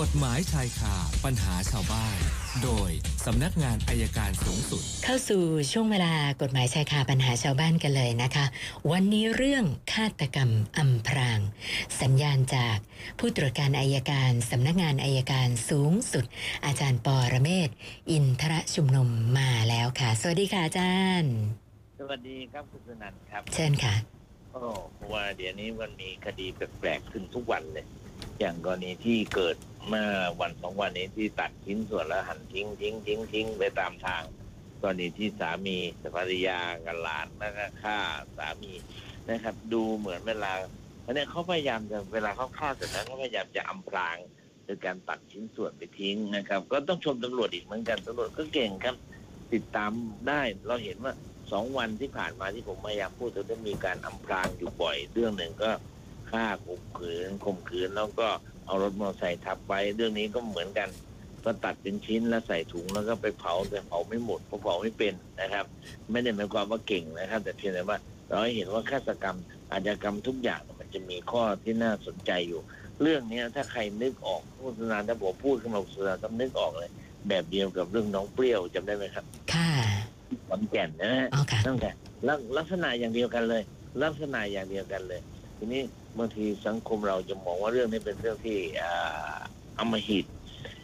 กฎหมายชายคาปัญหาชาวบ้าน โดยสำนักงานอายการสูงสุด เข้าสู่ช่วงเวลากฎหมายชายคาปัญหาชาวบ้านกันเลยนะคะ วันนี้เรื่องฆาตกรรมอำพราง สัญญาณจากผู้ตรวจการอายการสำนักงานอายการสูงสุด อาจารย์ปอระเมศอินทรชุมนุมมาแล้วค่ะ สวัสดีค่ะอาจารย์ สวัสดีครับคุณสนันท์ครับ เชิญค่ะโอ้ว่าเดี๋ยวนี้มันมีคดีแปลกๆขึ้นทุกวันเลย อย่างกรณีที่เกิดเมื่อวันสองวันนี้ที่ตัดชิ้นส่วนแล้วหั่นทิ้งทิ้งทิ้งทิ้งไปตามทาง กรณีที่สามีภรรยากับหลานแล้วก็ฆ่าสามีนะครับ ดูเหมือนเวลาอันนี้เขาพยายามจะเวลาเขาฆ่าเสร็จแล้วเขาพยายามจะอำพรางโดยการตัดชิ้นส่วนไปทิ้งนะครับ ก็ต้องชมตำรวจอีกเหมือนกันตำรวจก็เก่งครับ ติดตามได้เราเห็นว่าสองวันที่ผ่านมาที่ผมพยายามพูดจะมีการอำพรางอยู่บ่อยเรื่องหนึ่งก็ ฆ่าข่มขืนข่มขืนแล้วก็เอารถมอเตอร์ไซค์ทับไว้เรื่องนี้ก็เหมือนกัน ก็ตัดเป็นชิ้นแล้วใส่ถุงแล้วก็ไปเผาแต่เผาไม่หมดเพราะเผาไม่เป็นนะครับ ไม่ได้หมายความว่าเก่งนะครับ แต่เพียงแต่ว่าเราให้เห็นว่าฆาตกรรมอาชญากรรมทุกอย่างมันจะมีข้อที่น่าสนใจอยู่ เรื่องเนี้ยถ้าใครนึกออกโฆษณาถ้าผมพูดขึ้นมาโฆษณาต้องนึกออกเลย แบบเดียวกับเรื่องน้องเปรี้ยวจำได้ไหมครับ ค่ะขอนแก่นนะฮะอ๋อค่ะตั้งแต่ลักลักษณะอย่างเดียวกันเลย ลักษณะอย่างเดียวกันเลย ทีนี้ บางทีสังคมเราจะมองว่าเรื่องนี้เป็นเรื่องที่อำมหิต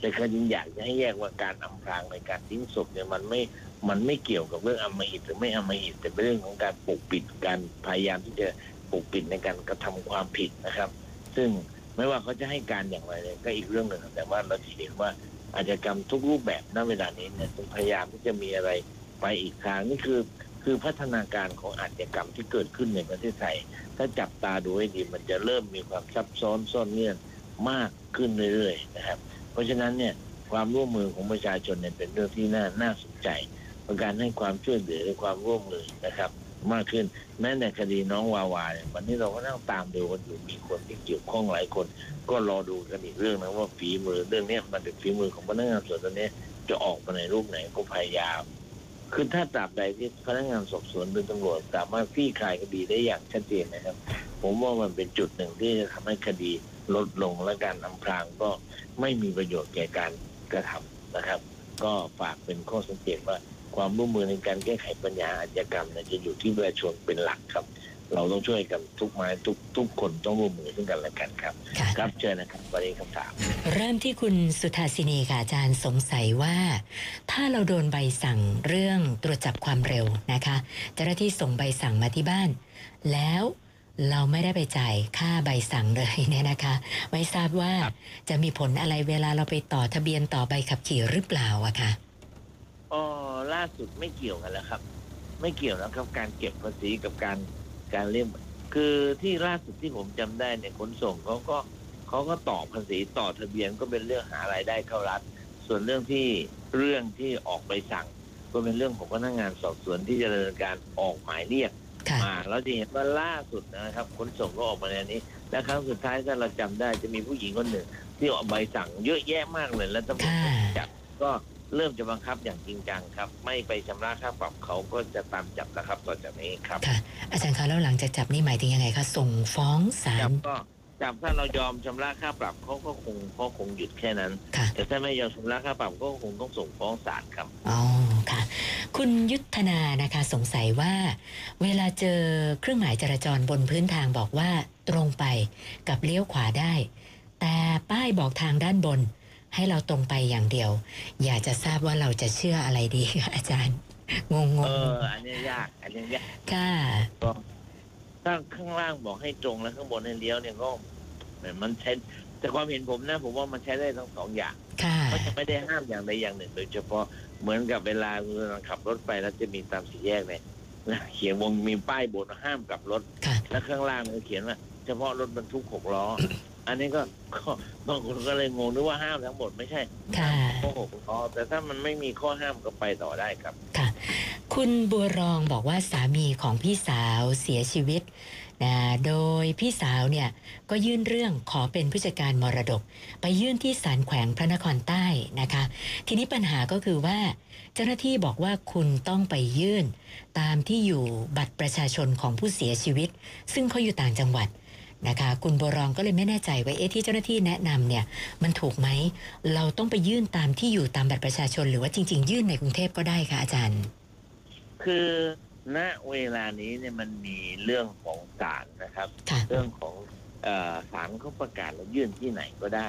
แต่ก็ยังอยากจะให้แยกว่าการอำพรางในการทิ้งศพเนี่ยมันไม่มันไม่เกี่ยวกับเรื่องอำมหิตหรือไม่อำมหิตแต่เป็นเรื่องของการปกปิดการพยายามที่จะปกปิดในการกระทำความผิดนะครับ ซึ่งไม่ว่าเขาจะให้การอย่างไรเนี่ยก็อีกเรื่องหนึ่งแต่ว่าเราเห็นว่าอาชญากรรมทุกรูปแบบณเวลานี้เนี่ยพยายามที่จะมีอะไรไปอีกทางนี่คือ คือพัฒนาการของอาชญากรรมที่เกิดขึ้นในประเทศไทย ถ้าจับตาดูให้ดีมันจะเริ่มมีความซับซ้อนซ่อนเงื่อนมากขึ้นเรื่อยๆนะครับ เพราะฉะนั้นเนี่ยความร่วมมือของประชาชนเนี่ยเป็นเรื่องที่น่าน่าสนใจเป็นการให้ความช่วยเหลือและความร่วมมือนะครับ มากขึ้นแม้ในคดีน้องวาวาเนี่ยวันนี้เราก็นั่งตามดูกันอยู่มีคนที่เกี่ยวข้องหลายคน ก็รอดูกันอีกเรื่องนะว่าฝีมือเรื่องนี้มันเป็นฝีมือของพนักงานสอบสวนตัวนี้จะออกมาในรูปไหนก็พยายาม คือถ้าตราบใดที่พนักงานสอบสวนหรือตำรวจสามารถคลี่คลายคดีได้อย่างชัดเจนนะครับ ผมว่ามันเป็นจุดหนึ่งที่จะทำให้คดีลดลงและการอำพรางก็ไม่มีประโยชน์แก่การกระทำนะครับ ก็ฝากเป็นข้อสังเกตว่าความร่วมมือในการแก้ไขปัญหาอาชญากรรมจะอยู่ที่ประชาชนเป็นหลักครับ เราต้องช่วยกันทุกไม้ทุกทุกคนต้องร่วมมือซึ่งกันและกันครับ ค่ะ ครับเชิญนะครับประเด็นคำถาม เริ่มที่คุณสุธาสินีค่ะอาจารย์สงสัยว่า ถ้าเราโดนใบสั่งเรื่องตรวจจับความเร็วนะคะเจ้าหน้าที่ส่งใบสั่งมาที่บ้าน แล้วเราไม่ได้ไปจ่ายค่าใบสั่งเลยเนี่ยนะคะ ไม่ทราบว่าครับ จะมีผลอะไรเวลาเราไปต่อทะเบียนต่อใบขับขี่หรือเปล่าอะคะอ๋อล่าสุดไม่เกี่ยวกันแล้วครับ ไม่เกี่ยวแล้วครับการเก็บภาษีกับการ การเรียกคือที่ล่าสุดที่ผมจำได้เนี่ยขนส่งเขาก็เขาก็ต่อภาษีต่อทะเบียนก็เป็นเรื่องหารายได้เข้ารัฐ ส่วนเรื่องที่เรื่องที่ออกใบสั่ง ก็เป็นเรื่องของพนักงานสอบสวนที่จะดำเนินการออกหมายเรียกค่ะมาเราจะเห็นว่าล่าสุดนะครับขนส่งก็ออกมาในอันนี้ และครั้งสุดท้ายถ้าเราจำได้จะมีผู้หญิงคนหนึ่ง ที่ออกใบสั่งเยอะแยะมากเลยแล้วตำรวจค่ะก็จับก็ เริ่มจะบังคับอย่างจริงจังครับ ไม่ไปชำระค่าปรับเขาก็จะตามจับนะครับต่อจากนี้ครับค่ะอาจารย์คะแล้วหลังจากจับนี่หมายถึงยังไงคะส่งฟ้องศาจัลบก็จับถ้าเรายอมชำระค่าปรับเขาก็คงเขาคงหยุดแค่นั้นค่ะแต่ถ้าไม่ยอมชำระค่าปรับก็คงต้องส่งฟ้องศาลครับอ๋อค่ะ คุณยุทธนานะคะสงสัยว่า เวลาเจอเครื่องหมายจราจรบนพื้นทางบอกว่าตรงไปกับเลี้ยวขวาได้ แต่ป้ายบอกทางด้านบน ให้เราตรงไปอย่างเดียว อยากจะทราบว่าเราจะเชื่ออะไรดีคะอาจารย์ งงงเออ อันนี้ยาก อันนี้ยากค่ะก็ถ้าข้างล่างบอกให้ตรงแล้วข้างบนให้เลี้ยวเนี่ยก็มันใช้แต่ความเห็นผมนะ ผมว่ามันใช้ได้ทั้งสองอย่างค่ะเขาจะไม่ได้ห้ามอย่างใดอย่างหนึ่ง โดยเฉพาะเหมือนกับเวลาเราขับรถไปแล้วจะมีตามสี่แยกเนี่ยนะเขียนวงมีป้ายบนห้ามกลับรถค่ะแล้วข้างล่างมันเขียนว่า เฉพาะรถบรรทุกหกล้อ อันนี้ก็ก็บางคนก็เลยงงนึกว่าห้ามทั้งหมดไม่ใช่ค่ะข้อหกล้อแต่ถ้ามันไม่มีข้อห้ามก็ไปต่อได้ครับ ค่ะ คุณบัวรองบอกว่าสามีของพี่สาวเสียชีวิตนะโดยพี่สาวเนี่ยก็ยื่นเรื่องขอเป็นผู้จัดการมรดก ไปยื่นที่ศาลแขวงพระนครใต้นะคะ ทีนี้ปัญหาก็คือว่า เจ้าหน้าที่บอกว่าคุณต้องไปยื่น ตามที่อยู่บัตรประชาชนของผู้เสียชีวิต ซึ่งเขาอยู่ต่างจังหวัด นะคะคุณโบวรองก็เลยไม่แน่ใจว่าเอ๊ะที่เจ้าหน้าที่แนะนำเนี่ยมันถูกไหม เราต้องไปยื่นตามที่อยู่ตามบัตรประชาชน หรือว่าจริง ๆ ยื่นในกรุงเทพก็ได้ค่ะอาจารย์ คือณเวลานี้เนี่ยมันมีเรื่องของศาลนะครับ ค่ะ เรื่องของเออศาลเขาประกาศแล้วยื่นที่ไหนก็ได้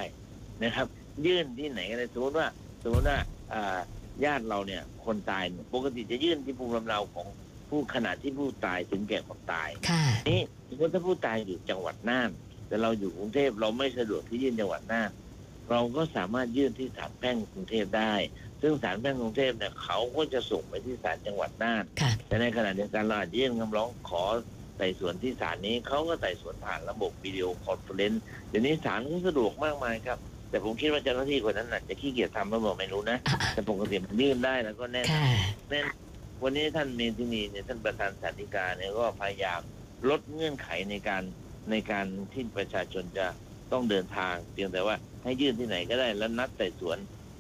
นะครับ ยื่นที่ไหนก็ได้สมมติว่าสมมติว่าอ่าญาติเราเนี่ยคนตายเนี่ยปกติจะยื่นที่ภูมิลำเนาของ ผู้ขณะที่ผู้ตายถึงแก่ความตาย ค่ะ นี่สมมติถ้าผู้ตายอยู่จังหวัดน่าน แต่เราอยู่กรุงเทพเราไม่สะดวกที่ยื่นจังหวัดน่าน เราก็สามารถยื่นที่ศาลแพ่งกรุงเทพได้ ซึ่งศาลแพ่งกรุงเทพเนี่ยเขาก็จะส่งไปที่ศาลจังหวัดน่าน ค่ะ แต่ในขณะเดียวกันเราอาจจะยื่นคำร้องขอไต่สวนที่ศาลนี้เขาก็ไต่สวนผ่านระบบ video conferenceเดี๋ยวนี้ศาลก็สะดวกมากมายครับ แต่ผมคิดว่าเจ้าหน้าที่คนนั้นน่ะจะขี้เกียจทำหรือเปล่าไม่รู้นะ แต่ปกติมันยื่นได้แล้วก็แน่นค่ะแน่น วันนี้ท่านเมธินีเนี่ยท่านประธานศาลฎีกาเนี่ยก็พยายามลดเงื่อนไขในการในการที่ประชาชนจะต้องเดินทาง เพียงแต่ว่าให้ยื่นที่ไหนก็ได้แล้วนัดไต่สวน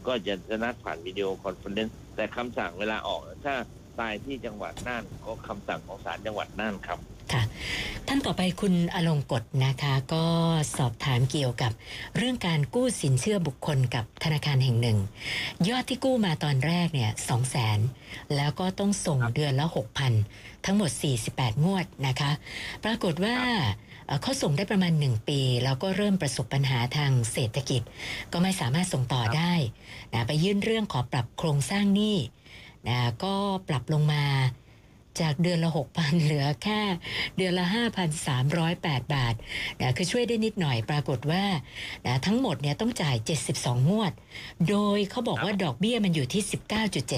ก็จะจะนัดผ่าน video conference แต่คำสั่งเวลาออก ถ้า ตายที่จังหวัดน่านก็คำสั่งของศาลจังหวัดน่านครับค่ะ ท่านต่อไปคุณอลงกฎนะคะ ก็สอบถามเกี่ยวกับเรื่องการกู้สินเชื่อบุคคลกับธนาคารแห่งหนึ่ง ยอดที่กู้มาตอนแรกเนี่ยสองแสนแล้วก็ต้องส่งเดือนละ6,000ทั้งหมด 48 งวดนะคะ ปรากฏว่าเขาส่งได้ประมาณ 1 ปี แล้วก็เริ่มประสบปัญหาทางเศรษฐกิจ ก็ไม่สามารถส่งต่อได้ได้นะไปยื่นเรื่องขอปรับโครงสร้างหนี้ นะก็ปรับลงมาจากเดือนละ 6,000 เหลือแค่เดือนละ 5,308 บาทนะคือช่วยได้นิดหน่อยปรากฏว่านะทั้งหมดเนี่ยต้องจ่าย 72 งวด โดยเขาบอกว่าดอกเบี้ยมันอยู่ที่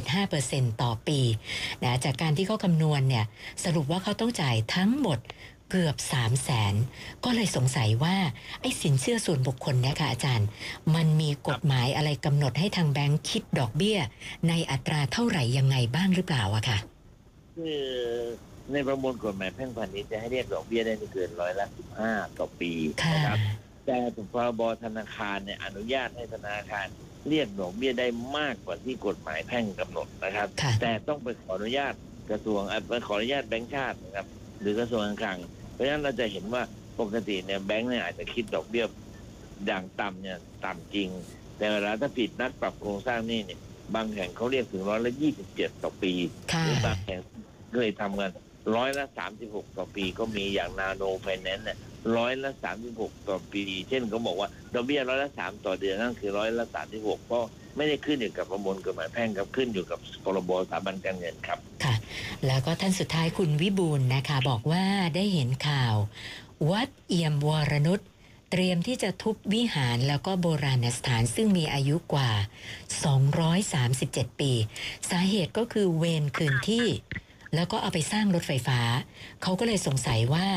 19.75%ต่อปีนะจากการที่เขาคำนวณเนี่ยสรุปว่าเขาต้องจ่ายทั้งหมด เกือบ3 0 0แสนก็เลยสงสัยว่า ไอ้สินเชื่อส่วนบุคคลเนี่ยค่ะอาจารย์ มันมีกฎหมายอะไรกำหนดให้ทางแบงค์คิดดอกเบี้ย ในอัตราเท่าไหร่ยังไงบ้างหรือเปล่าอะค่ะ คือในประมวลกฎหมายแพ่งพาณิชย์จะให้เรียกดอกเบี้ยได้ไม่เกินร้อยละสิบห้าต่อปีค่ะนะครับ แต่พรบธนาคารเนี่ยอนุญาตให้ธนาคารเรียกดอกเบี้ยได้มากกว่าที่กฎหมายแพ่งกำหนดนะครับ ค่ะ แต่ต้องไปขออนุญาตกระทรวงเอ่อไปขออนุญาตแบงก์ชาตินะครับ หรือกระทรวงการคลังเพ ราะฉะนั้นเราจะเห็นว่าปกติเนี่ยแบงก์เนี่ยอาจจะคิดดอกเบี้ยอย่างต่ำเนี่ยต่ำจริง แต่เวลาถ้าผิดนัดปรับโครงสร้างนี่เนี่ยบางแห่งเขาเรียกถึงร้อยละยี่สิบเจ็ดต่อปีหรือบางแห่งเคยทำกันร้อยละสามสิบหกต่อปีก็มีอย่างนาโนไฟแนนซ์เนี่ยร้อยละสามสิบหกต่อปี เช่นเขาบอกว่าดอกเบี้ยร้อยละสามต่อเดือนนั่นคือร้อยละสามสิบหกเพราะ ไม่ได้ขึ้นอยู่กับประมวลกฎหมายแพ่งครับขึ้นอยู่กับพรบสถาบันการเงินครับค่ะ แล้วก็ท่านสุดท้ายคุณวิบูลนะคะ บอกว่าได้เห็นข่าว วัดเอี่ยมวรนุชเตรียมที่จะทุบวิหารแล้วก็โบราณสถานซึ่งมีอายุกว่า 237 ปี สาเหตุก็คือเวรคืนที่ แล้วก็เอาไปสร้างรถไฟฟ้า เขาก็เลยสงสัยว่า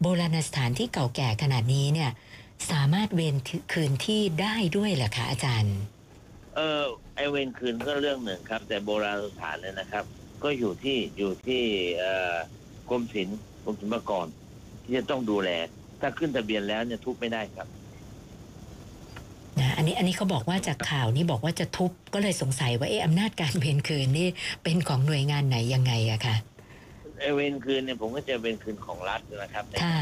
โบราณสถานที่เก่าแก่ขนาดนี้เนี่ย สามารถเวรคืนที่ได้ด้วยเหรอคะอาจารย์ เออไอเวนคืนก็เรื่องหนึ่งครับ แต่โบราณสถานเนี่ยนะครับ ก็อยู่ที่อยู่ที่เอ่อกรมศิลป์กรมศิลปากรที่จะต้องดูแล ถ้าขึ้นทะเบียนแล้วเนี่ยทุบไม่ได้ครับนะอันนี้อันนี้เขาบอกว่าจากข่าวนี่บอกว่าจะทุบก็เลยสงสัยว่าเอออำนาจการเวรคืนนี่เป็นของหน่วยงานไหนยังไงอะคะไอเวนคืนเนี่ยผมก็จะเป็นคืนของรัฐนะครับในค่ะ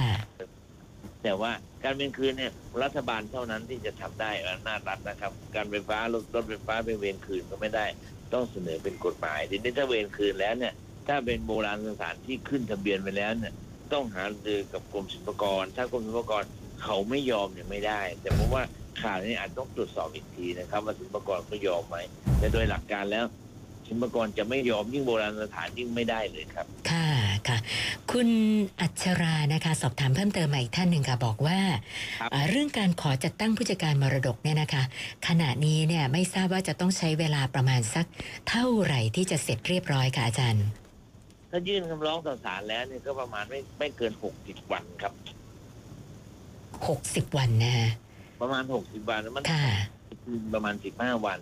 แต่ว่าการเป็นคืนเนี่ยรัฐบาลเท่านั้นที่จะทำได้อำนาจรัฐนะครับ การไฟฟ้ารถรถไฟฟ้าไปเวรคืนก็ไม่ได้ ต้องเสนอเป็นกฎหมายทีนี้ถ้าเวรคืนแล้วเนี่ย ถ้าเป็นโบราณสถานที่ขึ้นทะเบียนไปแล้วเนี่ย ต้องหารือกับกรมศิลปากร ถ้ากรมศิลปากรเขาไม่ยอมเนี่ยไม่ได้ แต่ผมว่าข่าวนี้อาจต้องตรวจสอบอีกทีนะครับว่าศิลปากรเขายอมไหมแต่โดยหลักการแล้วศิลปากรจะไม่ยอมยิ่งโบราณสถานยิ่งไม่ได้เลยครับ ค่ะ ค่ะคุณอัชรานะคะ สอบถามเพิ่มเติมมาอีกท่านหนึ่งค่ะบอกว่าครับอ่า เรื่องการขอจัดตั้งผู้จัดการมรดกเนี่ยนะคะ ขณะนี้เนี่ยไม่ทราบว่าจะต้องใช้เวลาประมาณสักเท่าไหร่ที่จะเสร็จเรียบร้อยค่ะอาจารย์ ถ้ายื่นคำร้องต่อศาลแล้วเนี่ยก็ประมาณไม่ไม่เกินหกสิบวันครับ60วันนะฮะประมาณหกสิบวันแล้วมันค่ะประมาณสิบห้าวัน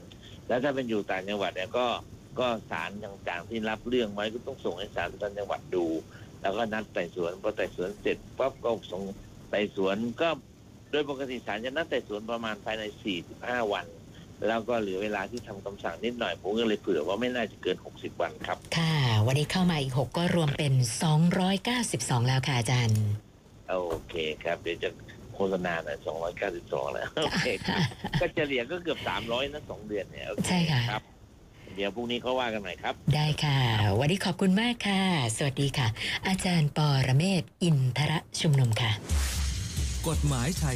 แล้วถ้าเป็นอยู่ต่างจังหวัดเนี่ยก็ ก็ศาลต่างๆที่รับเรื่องไว้ก็ต้องส่งให้ศาลต่างจังหวัดดู แล้วก็นัดไต่สวนพอไต่สวนเสร็จปั๊บก็ส่งไต่สวนก็โดยปกติศาลจะนัดไต่สวนประมาณภายในสี่สิบห้าวัน แล้วก็เหลือเวลาที่ทำคำสั่งนิดหน่อยผมก็เลยเผื่อว่าไม่น่าจะเกินหกสิบวันครับ ค่ะ วันนี้เข้ามาอีก 6 ก็รวมเป็น 292 แล้วค่ะอาจารย์โอเคครับ เดี๋ยวจะโฆษณาหน่อยสองร้อยเก้าสิบสองแล้วโอเคครับก็เฉลี่ยก็เกือบสามร้อยนะสองเดือนเนี่ยโอเใช่ค่ะครับ เดี๋ยวพรุ่งนี้เขาว่ากันหน่อยครับ ได้ค่ะ วันนี้ขอบคุณมากค่ะ สวัสดีค่ะ อาจารย์ปอระเมศ อินทรชุมนุมค่ะ กฎหมายชาย